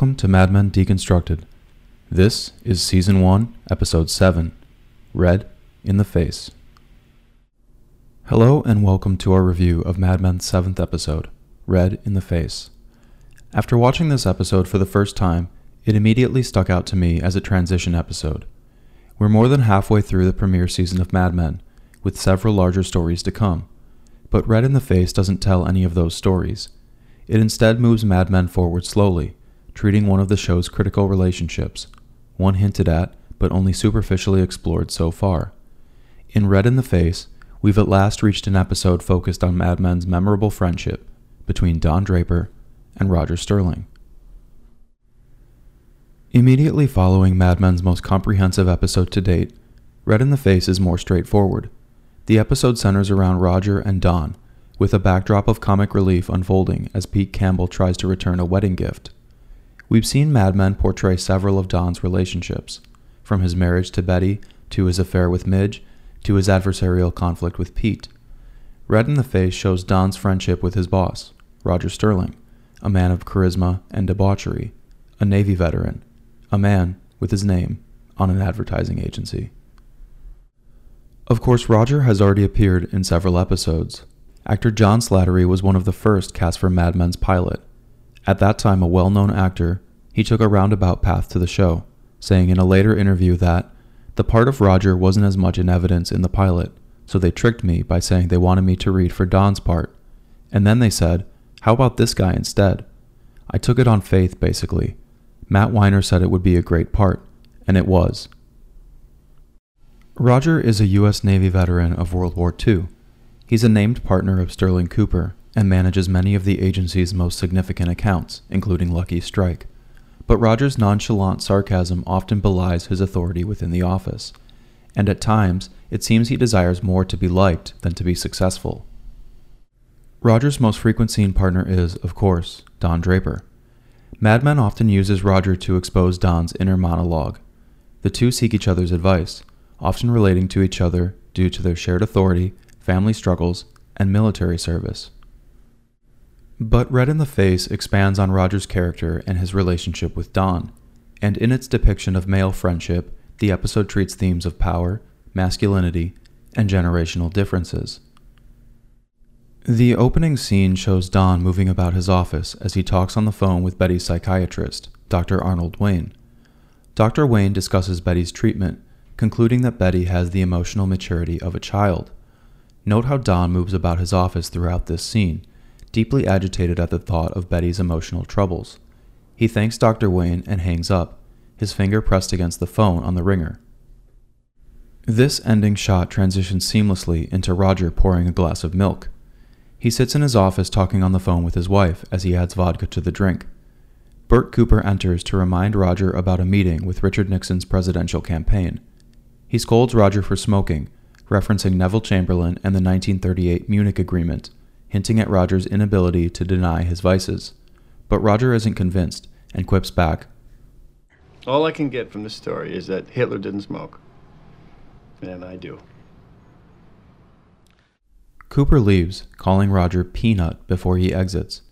Welcome to Mad Men Deconstructed. This is Season 1, Episode 7 Red in the Face. Hello, and welcome to our review of Mad Men's seventh episode, Red in the Face. After watching this episode for the first time, it immediately stuck out to me as a transition episode. We're more than halfway through the premiere season of Mad Men, with several larger stories to come. But Red in the Face doesn't tell any of those stories. It instead moves Mad Men forward slowly treating one of the show's critical relationships, one hinted at but only superficially explored so far. In Red in the Face, we've at last reached an episode focused on Mad Men's memorable friendship between Don Draper and Roger Sterling. Immediately following Mad Men's most comprehensive episode to date, Red in the Face is more straightforward. The episode centers around Roger and Don, with a backdrop of comic relief unfolding as Pete Campbell tries to return a wedding gift. We've seen Mad Men portray several of Don's relationships, from his marriage to Betty, to his affair with Midge, to his adversarial conflict with Pete. Red in the Face shows Don's friendship with his boss, Roger Sterling, a man of charisma and debauchery, a Navy veteran, a man with his name on an advertising agency. Of course, Roger has already appeared in several episodes. Actor John Slattery was one of the first cast for Mad Men's pilot, at that time a well known actor, he took a roundabout path to the show, saying in a later interview that the part of Roger wasn't as much in evidence in the pilot, so they tricked me by saying they wanted me to read for Don's part. And then they said, How about this guy instead? I took it on faith, basically. Matt Weiner said it would be a great part, and it was. Roger is a U.S. Navy veteran of World War II. He's a named partner of Sterling Cooper, and manages many of the agency's most significant accounts, including Lucky Strike. But Roger's nonchalant sarcasm often belies his authority within the office, and at times it seems he desires more to be liked than to be successful. Roger's most frequent scene partner is, of course, Don Draper. Mad Men often uses Roger to expose Don's inner monologue. The two seek each other's advice, often relating to each other due to their shared authority, family struggles, and military service. But Red in the Face expands on Roger's character and his relationship with Don, and in its depiction of male friendship, the episode treats themes of power, masculinity, and generational differences. The opening scene shows Don moving about his office as he talks on the phone with Betty's psychiatrist, Dr. Arnold Wayne. Dr. Wayne discusses Betty's treatment, concluding that Betty has the emotional maturity of a child. Note how Don moves about his office throughout this scene, deeply agitated at the thought of Betty's emotional troubles. He thanks Dr. Wayne and hangs up, his finger pressed against the phone on the ringer. This ending shot transitions seamlessly into Roger pouring a glass of milk. He sits in his office talking on the phone with his wife as he adds vodka to the drink. Bert Cooper enters to remind Roger about a meeting with Richard Nixon's presidential campaign. He scolds Roger for smoking, referencing Neville Chamberlain and the 1938 Munich Agreement, hinting at Roger's inability to deny his vices. But Roger isn't convinced and quips back All I can get from this story is that Hitler didn't smoke. And I do. Cooper leaves, calling Roger Peanut before he exits.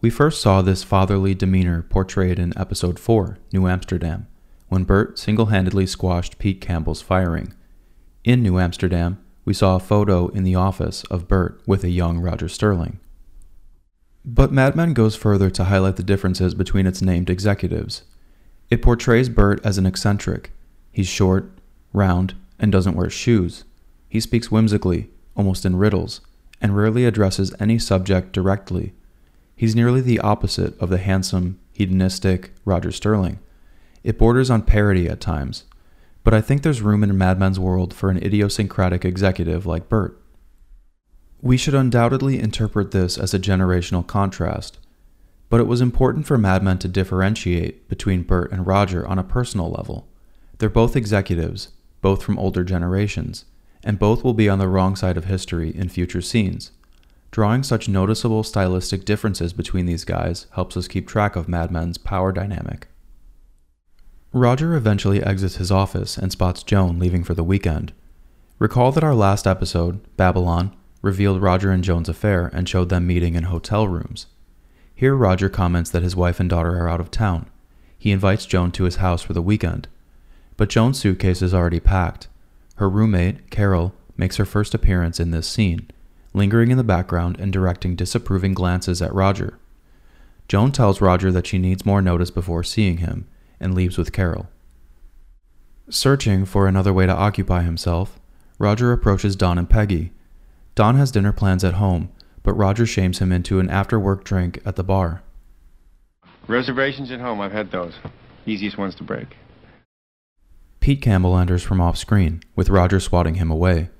We first saw this fatherly demeanor portrayed in Episode 4, New Amsterdam, when Bert single handedly squashed Pete Campbell's firing. In New Amsterdam, we saw a photo in the office of Bert with a young Roger Sterling. But Mad Men goes further to highlight the differences between its named executives. It portrays Bert as an eccentric. He's short, round, and doesn't wear shoes. He speaks whimsically, almost in riddles, and rarely addresses any subject directly. He's nearly the opposite of the handsome, hedonistic Roger Sterling. It borders on parody at times, but I think there's room in Mad Men's world for an idiosyncratic executive like Bert. We should undoubtedly interpret this as a generational contrast, but it was important for Mad Men to differentiate between Bert and Roger on a personal level. They're both executives, both from older generations, and both will be on the wrong side of history in future scenes. Drawing such noticeable stylistic differences between these guys helps us keep track of Mad Men's power dynamic. Roger eventually exits his office and spots Joan leaving for the weekend. Recall that our last episode, Babylon, revealed Roger and Joan's affair and showed them meeting in hotel rooms. Here, Roger comments that his wife and daughter are out of town. He invites Joan to his house for the weekend. But Joan's suitcase is already packed. Her roommate, Carol, makes her first appearance in this scene, lingering in the background and directing disapproving glances at Roger. Joan tells Roger that she needs more notice before seeing him and leaves with Carol. Searching for another way to occupy himself, Roger approaches Don and Peggy. Don has dinner plans at home, but Roger shames him into an after work drink at the bar. Reservations at home, I've had those. Easiest ones to break. Pete Campbell enters from off screen, with Roger swatting him away.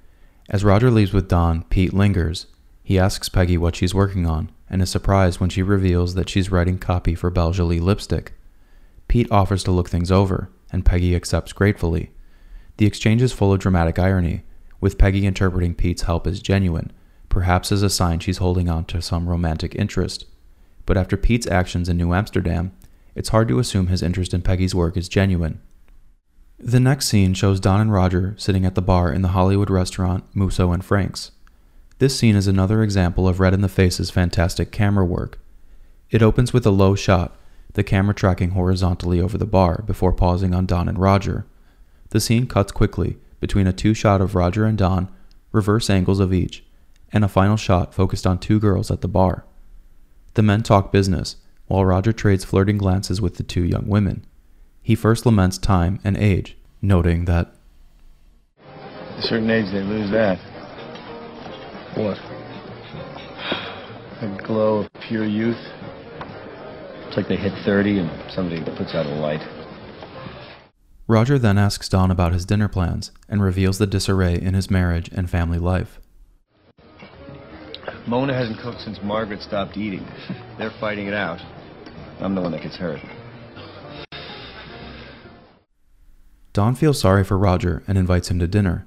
As Roger leaves with Don, Pete lingers. He asks Peggy what she's working on, and is surprised when she reveals that she's writing copy for Belle Jolie lipstick. Pete offers to look things over, and Peggy accepts gratefully. The exchange is full of dramatic irony, with Peggy interpreting Pete's help as genuine, perhaps as a sign she's holding on to some romantic interest. But after Pete's actions in New Amsterdam, it's hard to assume his interest in Peggy's work is genuine. The next scene shows Don and Roger sitting at the bar in the Hollywood restaurant Musso and Frank's. This scene is another example of Red in the Face's fantastic camera work. It opens with a low shot, the camera tracking horizontally over the bar before pausing on Don and Roger. The scene cuts quickly between a two shot of Roger and Don, reverse angles of each, and a final shot focused on two girls at the bar. The men talk business, while Roger trades flirting glances with the two young women. He first laments time and age, noting that At a certain age, they lose that. What? The glow of pure youth. It's like they hit 30 and somebody puts out a light. Roger then asks Don about his dinner plans and reveals the disarray in his marriage and family life. Mona hasn't cooked since Margaret stopped eating. They're fighting it out. I'm the one that gets hurt. Don feels sorry for Roger and invites him to dinner.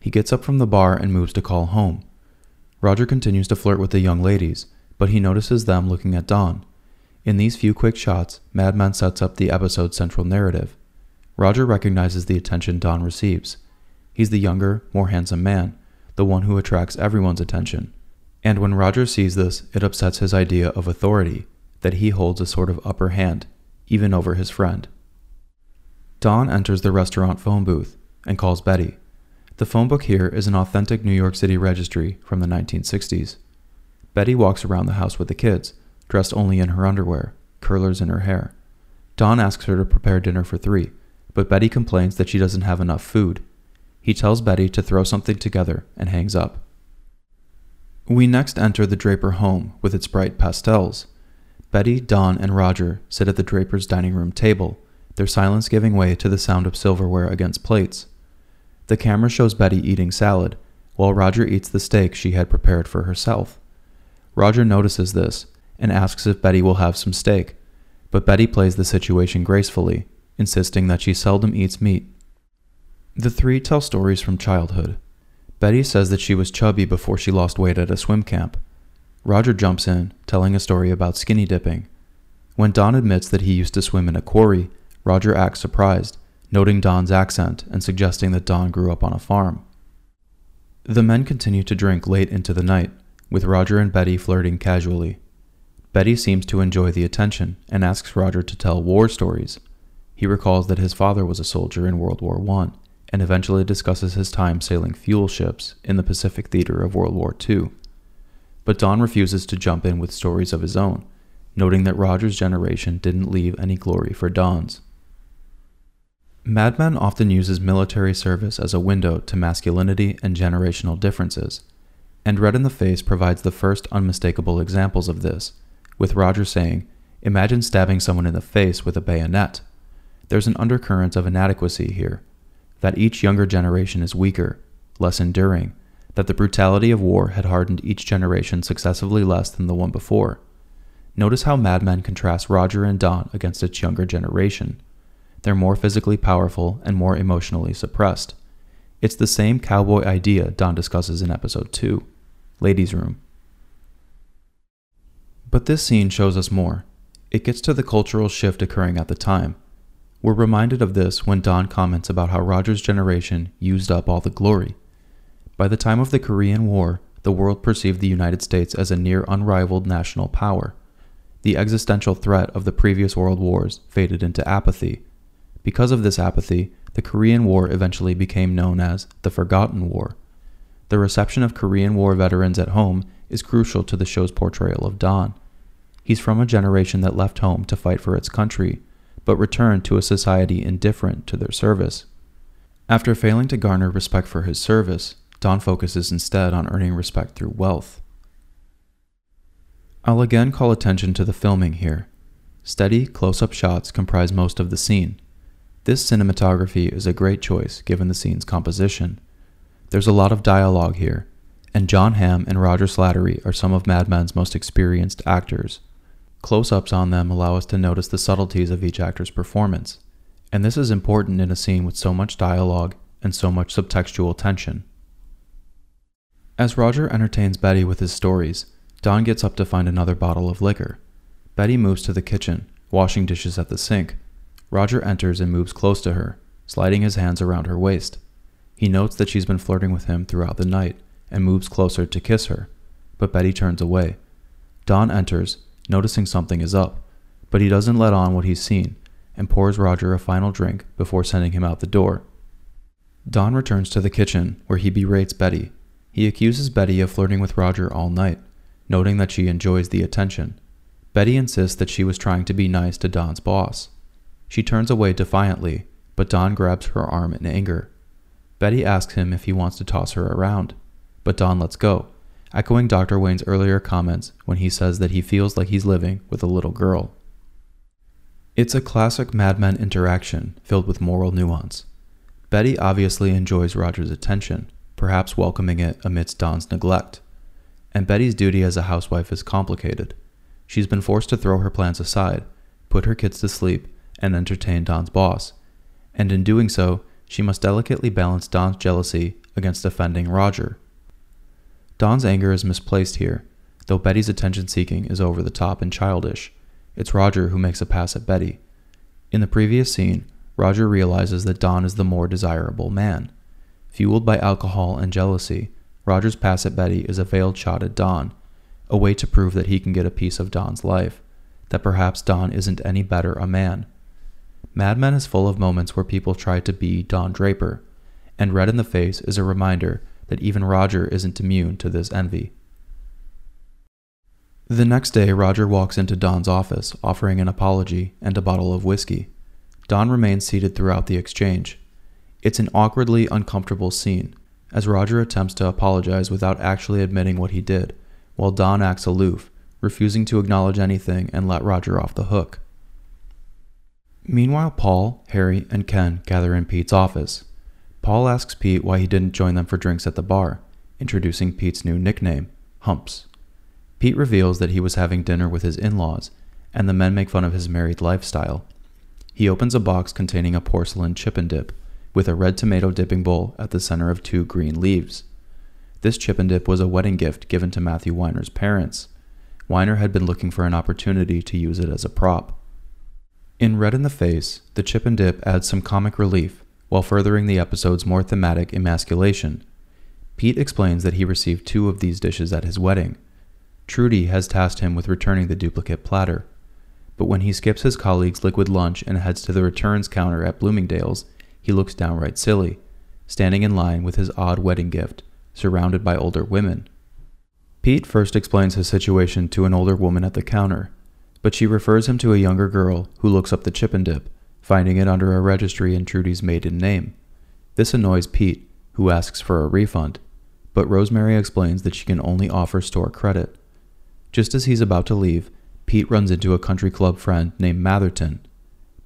He gets up from the bar and moves to call home. Roger continues to flirt with the young ladies, but he notices them looking at Don. In these few quick shots, Mad Men sets up the episode's central narrative. Roger recognizes the attention Don receives. He's the younger, more handsome man, the one who attracts everyone's attention. And when Roger sees this, it upsets his idea of authority, that he holds a sort of upper hand, even over his friend. Don enters the restaurant phone booth and calls Betty. The phone book here is an authentic New York City registry from the 1960s. Betty walks around the house with the kids, dressed only in her underwear, curlers in her hair. Don asks her to prepare dinner for three, but Betty complains that she doesn't have enough food. He tells Betty to throw something together and hangs up. We next enter the Draper home with its bright pastels. Betty, Don, and Roger sit at the Draper's dining room table, their silence giving way to the sound of silverware against plates. The camera shows Betty eating salad, while Roger eats the steak she had prepared for herself. Roger notices this and asks if Betty will have some steak, but Betty plays the situation gracefully, insisting that she seldom eats meat. The three tell stories from childhood. Betty says that she was chubby before she lost weight at a swim camp. Roger jumps in, telling a story about skinny dipping. When Don admits that he used to swim in a quarry, Roger acts surprised, noting Don's accent and suggesting that Don grew up on a farm. The men continue to drink late into the night, with Roger and Betty flirting casually. Betty seems to enjoy the attention and asks Roger to tell war stories. He recalls that his father was a soldier in World War I and eventually discusses his time sailing fuel ships in the Pacific theater of World War II. But Don refuses to jump in with stories of his own, noting that Roger's generation didn't leave any glory for Don's. Mad Men often uses military service as a window to masculinity and generational differences, and Red in the Face provides the first unmistakable examples of this, with Roger saying, Imagine stabbing someone in the face with a bayonet. There's an undercurrent of inadequacy here, that each younger generation is weaker, less enduring, that the brutality of war had hardened each generation successively less than the one before. Notice how Mad Men contrasts Roger and Don against its younger generation. They're more physically powerful and more emotionally suppressed. It's the same cowboy idea Don discusses in episode 2 Ladies' Room. But this scene shows us more. It gets to the cultural shift occurring at the time. We're reminded of this when Don comments about how Roger's generation used up all the glory. By the time of the Korean War, the world perceived the United States as a near unrivaled national power. The existential threat of the previous world wars faded into apathy. Because of this apathy, the Korean War eventually became known as the Forgotten War. The reception of Korean War veterans at home is crucial to the show's portrayal of Don. He's from a generation that left home to fight for its country, but returned to a society indifferent to their service. After failing to garner respect for his service, Don focuses instead on earning respect through wealth. I'll again call attention to the filming here. Steady, close up shots comprise most of the scene. This cinematography is a great choice given the scene's composition. There's a lot of dialogue here, and Jon Hamm and Roger Slattery are some of Mad Men's most experienced actors. Close ups on them allow us to notice the subtleties of each actor's performance, and this is important in a scene with so much dialogue and so much subtextual tension. As Roger entertains Betty with his stories, Don gets up to find another bottle of liquor. Betty moves to the kitchen, washing dishes at the sink. Roger enters and moves close to her, sliding his hands around her waist. He notes that she's been flirting with him throughout the night and moves closer to kiss her, but Betty turns away. Don enters, noticing something is up, but he doesn't let on what he's seen and pours Roger a final drink before sending him out the door. Don returns to the kitchen, where he berates Betty. He accuses Betty of flirting with Roger all night, noting that she enjoys the attention. Betty insists that she was trying to be nice to Don's boss. She turns away defiantly, but Don grabs her arm in anger. Betty asks him if he wants to toss her around, but Don lets go, echoing Dr. Wayne's earlier comments when he says that he feels like he's living with a little girl. It's a classic Mad Men interaction filled with moral nuance. Betty obviously enjoys Roger's attention, perhaps welcoming it amidst Don's neglect. And Betty's duty as a housewife is complicated. She's been forced to throw her plans aside, put her kids to sleep, and entertain Don's boss. And in doing so, she must delicately balance Don's jealousy against offending Roger. Don's anger is misplaced here, though Betty's attention seeking is over the top and childish. It's Roger who makes a pass at Betty. In the previous scene, Roger realizes that Don is the more desirable man. Fueled by alcohol and jealousy, Roger's pass at Betty is a veiled shot at Don, a way to prove that he can get a piece of Don's life, that perhaps Don isn't any better a man. Mad Men is full of moments where people try to be Don Draper, and Red in the Face is a reminder that even Roger isn't immune to this envy. The next day, Roger walks into Don's office, offering an apology and a bottle of whiskey. Don remains seated throughout the exchange. It's an awkwardly uncomfortable scene, as Roger attempts to apologize without actually admitting what he did, while Don acts aloof, refusing to acknowledge anything and let Roger off the hook. Meanwhile, Paul, Harry, and Ken gather in Pete's office. Paul asks Pete why he didn't join them for drinks at the bar, introducing Pete's new nickname, Humps. Pete reveals that he was having dinner with his in laws, and the men make fun of his married lifestyle. He opens a box containing a porcelain chip and dip, with a red tomato dipping bowl at the center of two green leaves. This chip and dip was a wedding gift given to Matthew Weiner's parents. Weiner had been looking for an opportunity to use it as a prop. In Red in the Face, the chip and dip adds some comic relief while furthering the episode's more thematic emasculation. Pete explains that he received two of these dishes at his wedding Trudy has tasked him with returning the duplicate platter. But when he skips his colleague's liquid lunch and heads to the returns counter at Bloomingdale's, he looks downright silly, standing in line with his odd wedding gift, surrounded by older women. Pete first explains his situation to an older woman at the counter, but she refers him to a younger girl who looks up the chip and dip, finding it under a registry in Trudy's maiden name. This annoys Pete, who asks for a refund, but Rosemary explains that she can only offer store credit. Just as he's about to leave, Pete runs into a country club friend named Matherton.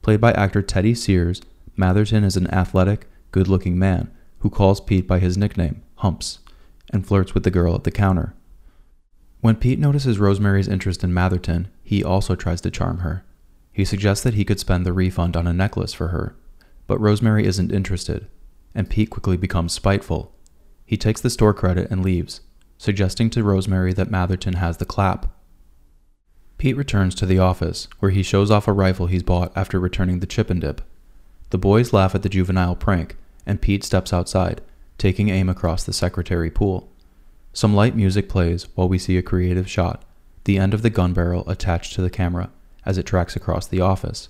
Played by actor Teddy Sears, Matherton is an athletic, good looking man who calls Pete by his nickname, Humps, and flirts with the girl at the counter. When Pete notices Rosemary's interest in Matherton, he also tries to charm her. He suggests that he could spend the refund on a necklace for her, but Rosemary isn't interested, and Pete quickly becomes spiteful. He takes the store credit and leaves, suggesting to Rosemary that Matherton has the clap. Pete returns to the office, where he shows off a rifle he's bought after returning the chip and dip. The boys laugh at the juvenile prank, and Pete steps outside, taking aim across the secretary pool. Some light music plays while we see a creative shot, the end of the gun barrel attached to the camera as it tracks across the office.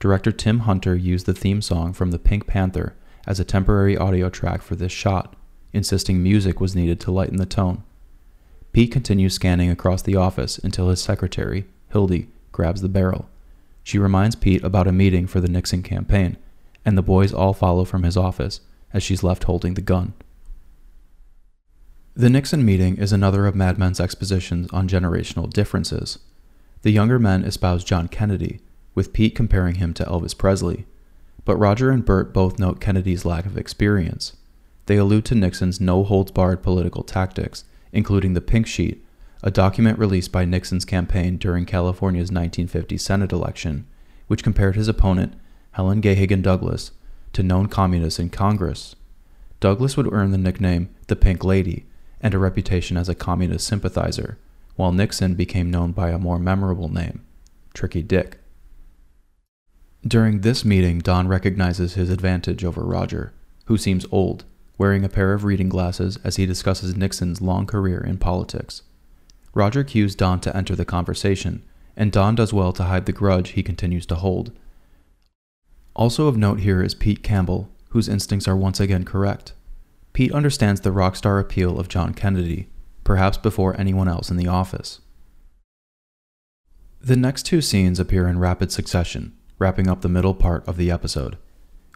Director Tim Hunter used the theme song from the Pink Panther as a temporary audio track for this shot, insisting music was needed to lighten the tone. Pete continues scanning across the office until his secretary, Hildy, grabs the barrel. She reminds Pete about a meeting for the Nixon campaign, and the boys all follow from his office as she's left holding the gun. The Nixon meeting is another of Mad Men's expositions on generational differences. The younger men espouse John Kennedy, with Pete comparing him to Elvis Presley. But Roger and Bert both note Kennedy's lack of experience. They allude to Nixon's no holds barred political tactics, including the Pink Sheet, a document released by Nixon's campaign during California's 1950 Senate election, which compared his opponent, Helen Gahagan Douglas, to known communists in Congress. Douglas would earn the nickname the Pink Lady and a reputation as a communist sympathizer, while Nixon became known by a more memorable name, Tricky Dick. During this meeting, Don recognizes his advantage over Roger, who seems old, wearing a pair of reading glasses as he discusses Nixon's long career in politics. Roger cues Don to enter the conversation, and Don does well to hide the grudge he continues to hold. Also of note here is Pete Campbell, whose instincts are once again correct. Pete understands the rock star appeal of John Kennedy, perhaps before anyone else in the office. The next two scenes appear in rapid succession, wrapping up the middle part of the episode.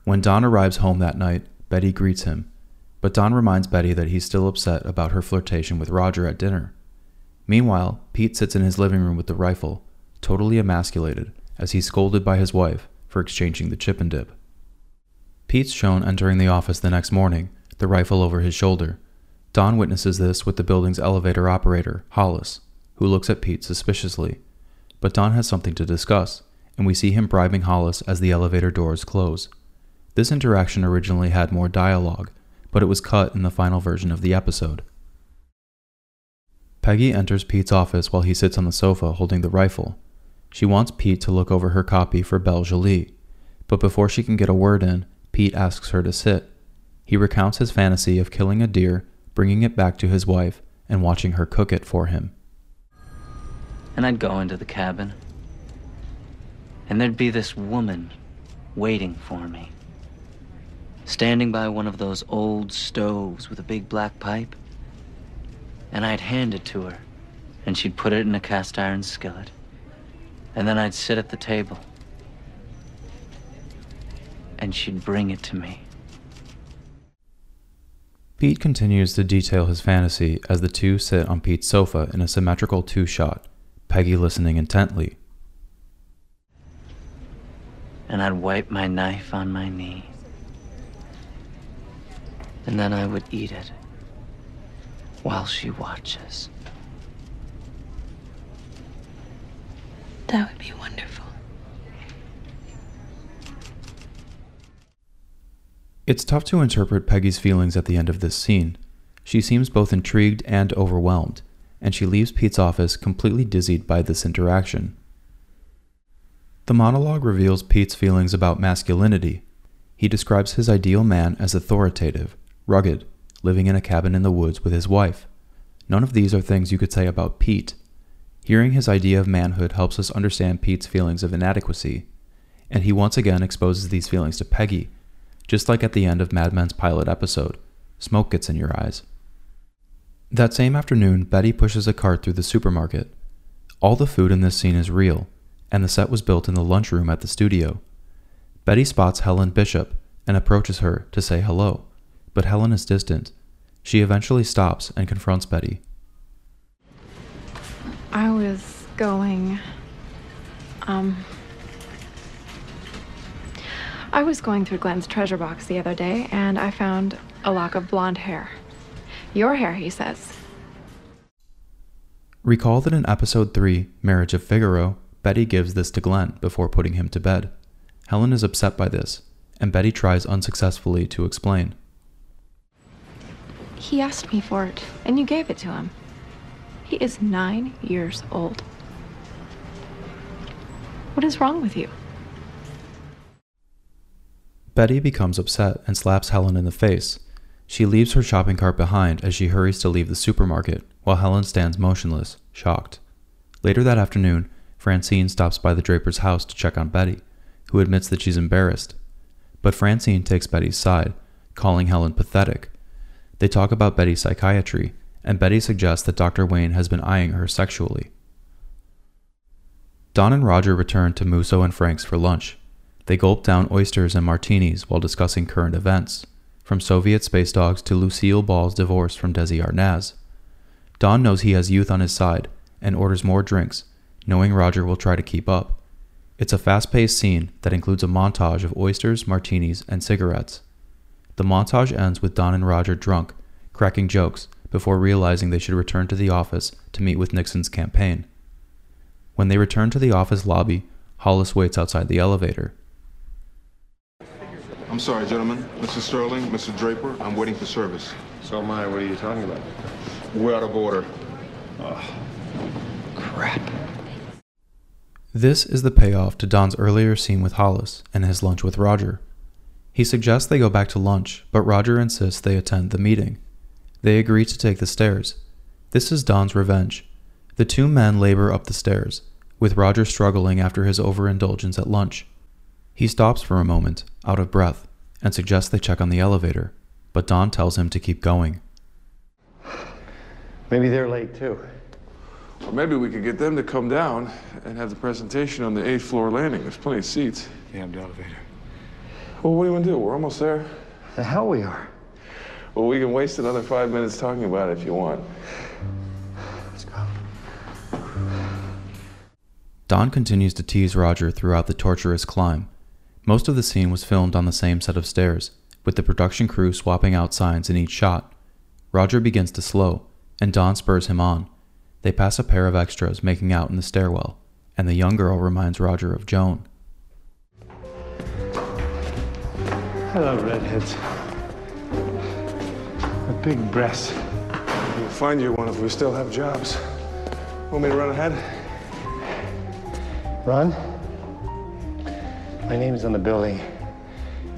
When Don arrives home that night, Betty greets him, but Don reminds Betty that he's still upset about her flirtation with Roger at dinner. Meanwhile, Pete sits in his living room with the rifle, totally emasculated, as he's scolded by his wife for exchanging the chip and dip. Pete's shown entering the office the next morning, the rifle over his shoulder. Don witnesses this with the building's elevator operator, Hollis, who looks at Pete suspiciously. But Don has something to discuss, and we see him bribing Hollis as the elevator doors close. This interaction originally had more dialogue, but it was cut in the final version of the episode. Peggy enters Pete's office while he sits on the sofa holding the rifle. She wants Pete to look over her copy for Belle Jolie, but before she can get a word in, Pete asks her to sit. He recounts his fantasy of killing a deer, bringing it back to his wife, and watching her cook it for him. And I'd go into the cabin, and there'd be this woman waiting for me, standing by one of those old stoves with a big black pipe and I'd hand it to her, and she'd put it in a cast iron skillet. And then I'd sit at the table, and she'd bring it to me. Pete continues to detail his fantasy as the two sit on Pete's sofa in a symmetrical two shot, Peggy listening intently. And I'd wipe my knife on my knee. And then I would eat it while she watches. That would be wonderful. It's tough to interpret Peggy's feelings at the end of this scene. She seems both intrigued and overwhelmed, and she leaves Pete's office completely dizzied by this interaction. The monologue reveals Pete's feelings about masculinity. He describes his ideal man as authoritative, rugged, living in a cabin in the woods with his wife. None of these are things you could say about Pete. Hearing his idea of manhood helps us understand Pete's feelings of inadequacy, and he once again exposes these feelings to Peggy, just like at the end of Mad Men's pilot episode smoke gets in your eyes. That same afternoon, Betty pushes a cart through the supermarket. All the food in this scene is real, and the set was built in the lunchroom at the studio. Betty spots Helen Bishop and approaches her to say hello but Helen is distant. She eventually stops and confronts Betty. I was going. Um. I was going through Glenn's treasure box the other day and I found a lock of blonde hair. Your hair, he says. Recall that in episode 3, Marriage of Figaro, Betty gives this to Glenn before putting him to bed. Helen is upset by this, and Betty tries unsuccessfully to explain. He asked me for it, and you gave it to him. He is nine years old. What is wrong with you? Betty becomes upset and slaps Helen in the face. She leaves her shopping cart behind as she hurries to leave the supermarket, while Helen stands motionless, shocked. Later that afternoon, Francine stops by the Draper's house to check on Betty, who admits that she's embarrassed. But Francine takes Betty's side, calling Helen pathetic. They talk about Betty's psychiatry, and Betty suggests that Dr. Wayne has been eyeing her sexually. Don and Roger return to Musso and Frank's for lunch. They gulp down oysters and martinis while discussing current events, from Soviet space dogs to Lucille Ball's divorce from Desi Arnaz. Don knows he has youth on his side and orders more drinks, knowing Roger will try to keep up. It's a fast paced scene that includes a montage of oysters, martinis, and cigarettes. The montage ends with Don and Roger drunk, cracking jokes, before realizing they should return to the office to meet with Nixon's campaign. When they return to the office lobby, Hollis waits outside the elevator. I'm sorry, gentlemen. Mr. Sterling, Mr. Draper, I'm waiting for service. So am I. What are you talking about? We're out of order. Crap. This is the payoff to Don's earlier scene with Hollis and his lunch with Roger. He suggests they go back to lunch, but Roger insists they attend the meeting. They agree to take the stairs. This is Don's revenge. The two men labor up the stairs, with Roger struggling after his overindulgence at lunch. He stops for a moment, out of breath, and suggests they check on the elevator, but Don tells him to keep going. Maybe they're late too. Or maybe we could get them to come down and have the presentation on the eighth floor landing. There's plenty of seats. Damn the elevator. Well, what do you want to do? We're almost there. The hell we are. Well, we can waste another five minutes talking about it if you want. Let's go. Don continues to tease Roger throughout the torturous climb. Most of the scene was filmed on the same set of stairs, with the production crew swapping out signs in each shot. Roger begins to slow, and Don spurs him on. They pass a pair of extras making out in the stairwell, and the young girl reminds Roger of Joan. I love redheads. A big breasts. We'll find you one if we still have jobs. Want me to run ahead? Run? My name's on the building.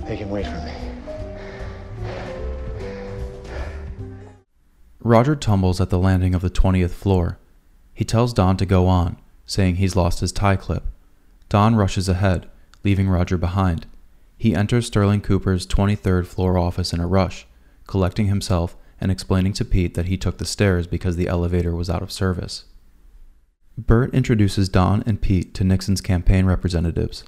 They can wait for me. Roger tumbles at the landing of the 20th floor. He tells Don to go on, saying he's lost his tie clip. Don rushes ahead, leaving Roger behind. He enters Sterling Cooper's 23rd floor office in a rush, collecting himself and explaining to Pete that he took the stairs because the elevator was out of service. Bert introduces Don and Pete to Nixon's campaign representatives.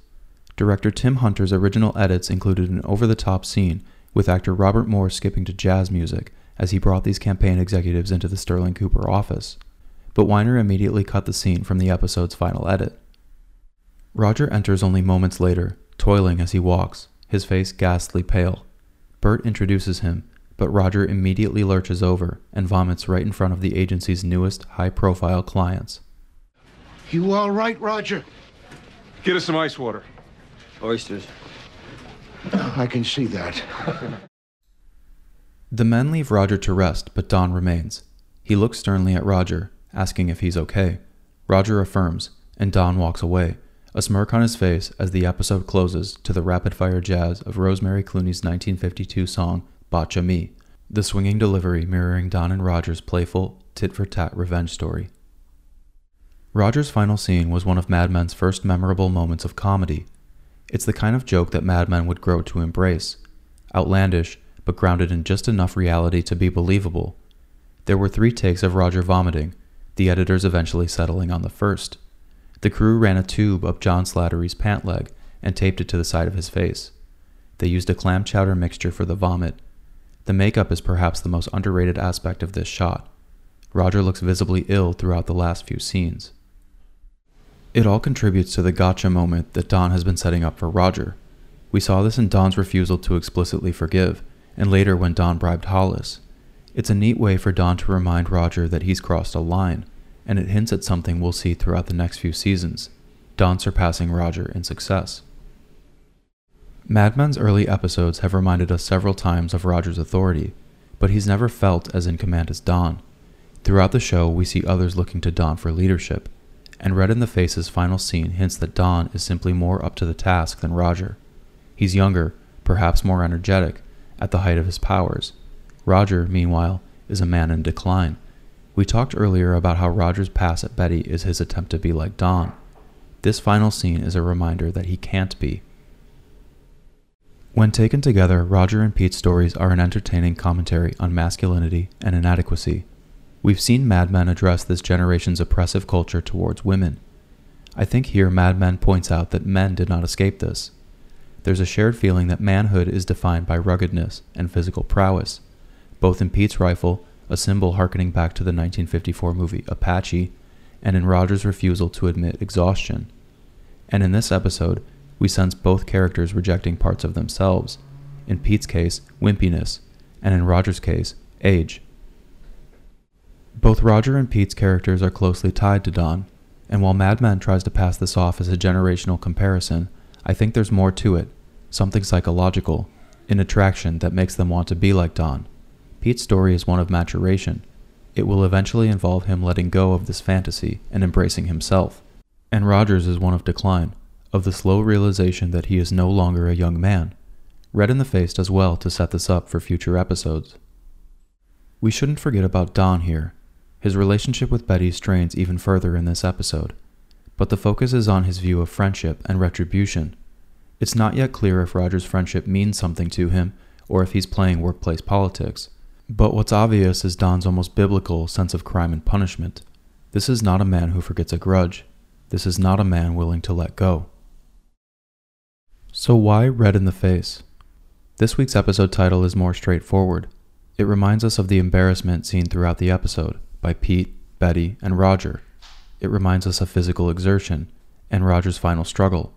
Director Tim Hunter's original edits included an over the top scene with actor Robert Moore skipping to jazz music as he brought these campaign executives into the Sterling Cooper office. But Weiner immediately cut the scene from the episode's final edit. Roger enters only moments later, toiling as he walks, his face ghastly pale. Bert introduces him, but Roger immediately lurches over and vomits right in front of the agency's newest high profile clients. You all right, Roger? Get us some ice water. Oysters. I can see that. The men leave Roger to rest, but Don remains. He looks sternly at Roger, asking if he's okay. Roger affirms, and Don walks away, a smirk on his face as the episode closes to the rapid fire jazz of Rosemary Clooney's 1952 song, Botcha Me, the swinging delivery mirroring Don and Roger's playful, tit for tat revenge story. Roger's final scene was one of Mad Men's first memorable moments of comedy. It's the kind of joke that Mad Men would grow to embrace outlandish, but grounded in just enough reality to be believable. There were three takes of Roger vomiting, the editors eventually settling on the first. The crew ran a tube up John Slattery's pant leg and taped it to the side of his face. They used a clam chowder mixture for the vomit. The makeup is perhaps the most underrated aspect of this shot. Roger looks visibly ill throughout the last few scenes. It all contributes to the gotcha moment that Don has been setting up for Roger. We saw this in Don's refusal to explicitly forgive, and later when Don bribed Hollis. It's a neat way for Don to remind Roger that he's crossed a line, and it hints at something we'll see throughout the next few seasons Don surpassing Roger in success. Mad Men's early episodes have reminded us several times of Roger's authority, but he's never felt as in command as Don. Throughout the show, we see others looking to Don for leadership, and Red in the Face's final scene hints that Don is simply more up to the task than Roger. He's younger, perhaps more energetic, at the height of his powers. Roger, meanwhile, is a man in decline. We talked earlier about how Roger's pass at Betty is his attempt to be like Don. This final scene is a reminder that he can't be. When taken together, Roger and Pete's stories are an entertaining commentary on masculinity and inadequacy. We've seen Mad Men address this generation's oppressive culture towards women. I think here Mad Men points out that men did not escape this. There's a shared feeling that manhood is defined by ruggedness and physical prowess, both in Pete's rifle, a symbol harkening back to the 1954 movie Apache, and in Roger's refusal to admit exhaustion. And in this episode, we sense both characters rejecting parts of themselves. In Pete's case, wimpiness, and in Roger's case, age. Both Roger and Pete's characters are closely tied to Don, and while Mad Men tries to pass this off as a generational comparison, I think there's more to it, something psychological, an attraction that makes them want to be like Don. Pete's story is one of maturation. It will eventually involve him letting go of this fantasy and embracing himself. And Roger's is one of decline, of the slow realization that he is no longer a young man. Red in the Face does well to set this up for future episodes. We shouldn't forget about Don here. His relationship with Betty strains even further in this episode, but the focus is on his view of friendship and retribution. It's not yet clear if Roger's friendship means something to him or if he's playing workplace politics. But what's obvious is Don's almost biblical sense of crime and punishment. This is not a man who forgets a grudge. This is not a man willing to let go. So, why Red in the Face? This week's episode title is more straightforward. It reminds us of the embarrassment seen throughout the episode by Pete, Betty, and Roger. It reminds us of physical exertion and Roger's final struggle,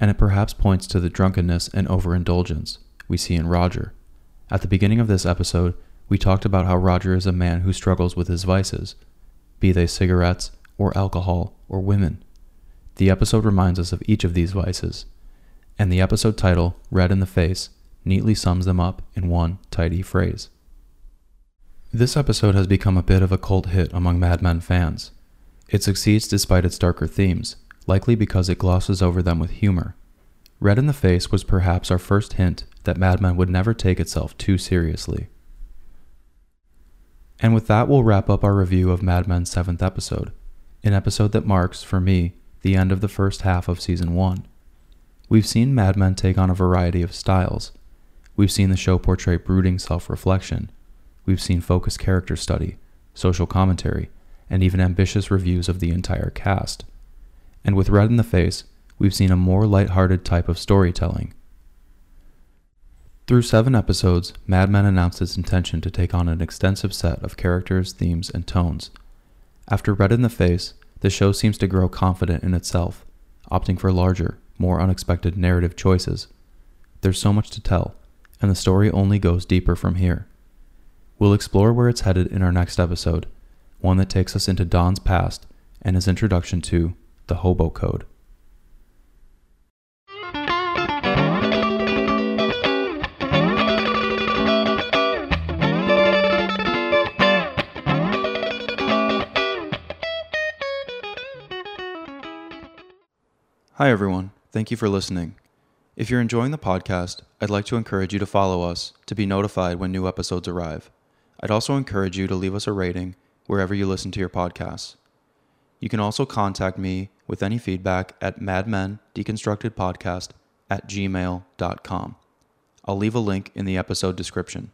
and it perhaps points to the drunkenness and overindulgence we see in Roger. At the beginning of this episode, we talked about how Roger is a man who struggles with his vices, be they cigarettes, or alcohol, or women. The episode reminds us of each of these vices, and the episode title, Red in the Face, neatly sums them up in one tidy phrase. This episode has become a bit of a cult hit among Mad Men fans. It succeeds despite its darker themes, likely because it glosses over them with humor. Red in the Face was perhaps our first hint that Mad Men would never take itself too seriously. And with that, we'll wrap up our review of Mad Men's seventh episode, an episode that marks, for me, the end of the first half of season one. We've seen Mad Men take on a variety of styles. We've seen the show portray brooding self reflection. We've seen focused character study, social commentary, and even ambitious reviews of the entire cast. And with Red in the Face, we've seen a more light-hearted type of storytelling. Through seven episodes, Mad Men announced its intention to take on an extensive set of characters, themes, and tones. After Red in the Face, the show seems to grow confident in itself, opting for larger, more unexpected narrative choices. There's so much to tell, and the story only goes deeper from here. We'll explore where it's headed in our next episode, one that takes us into Don's past and his introduction to the Hobo Code. Hi, everyone. Thank you for listening. If you're enjoying the podcast, I'd like to encourage you to follow us to be notified when new episodes arrive. I'd also encourage you to leave us a rating wherever you listen to your podcasts. You can also contact me with any feedback at madmendeconstructedpodcast at gmail.com. I'll leave a link in the episode description.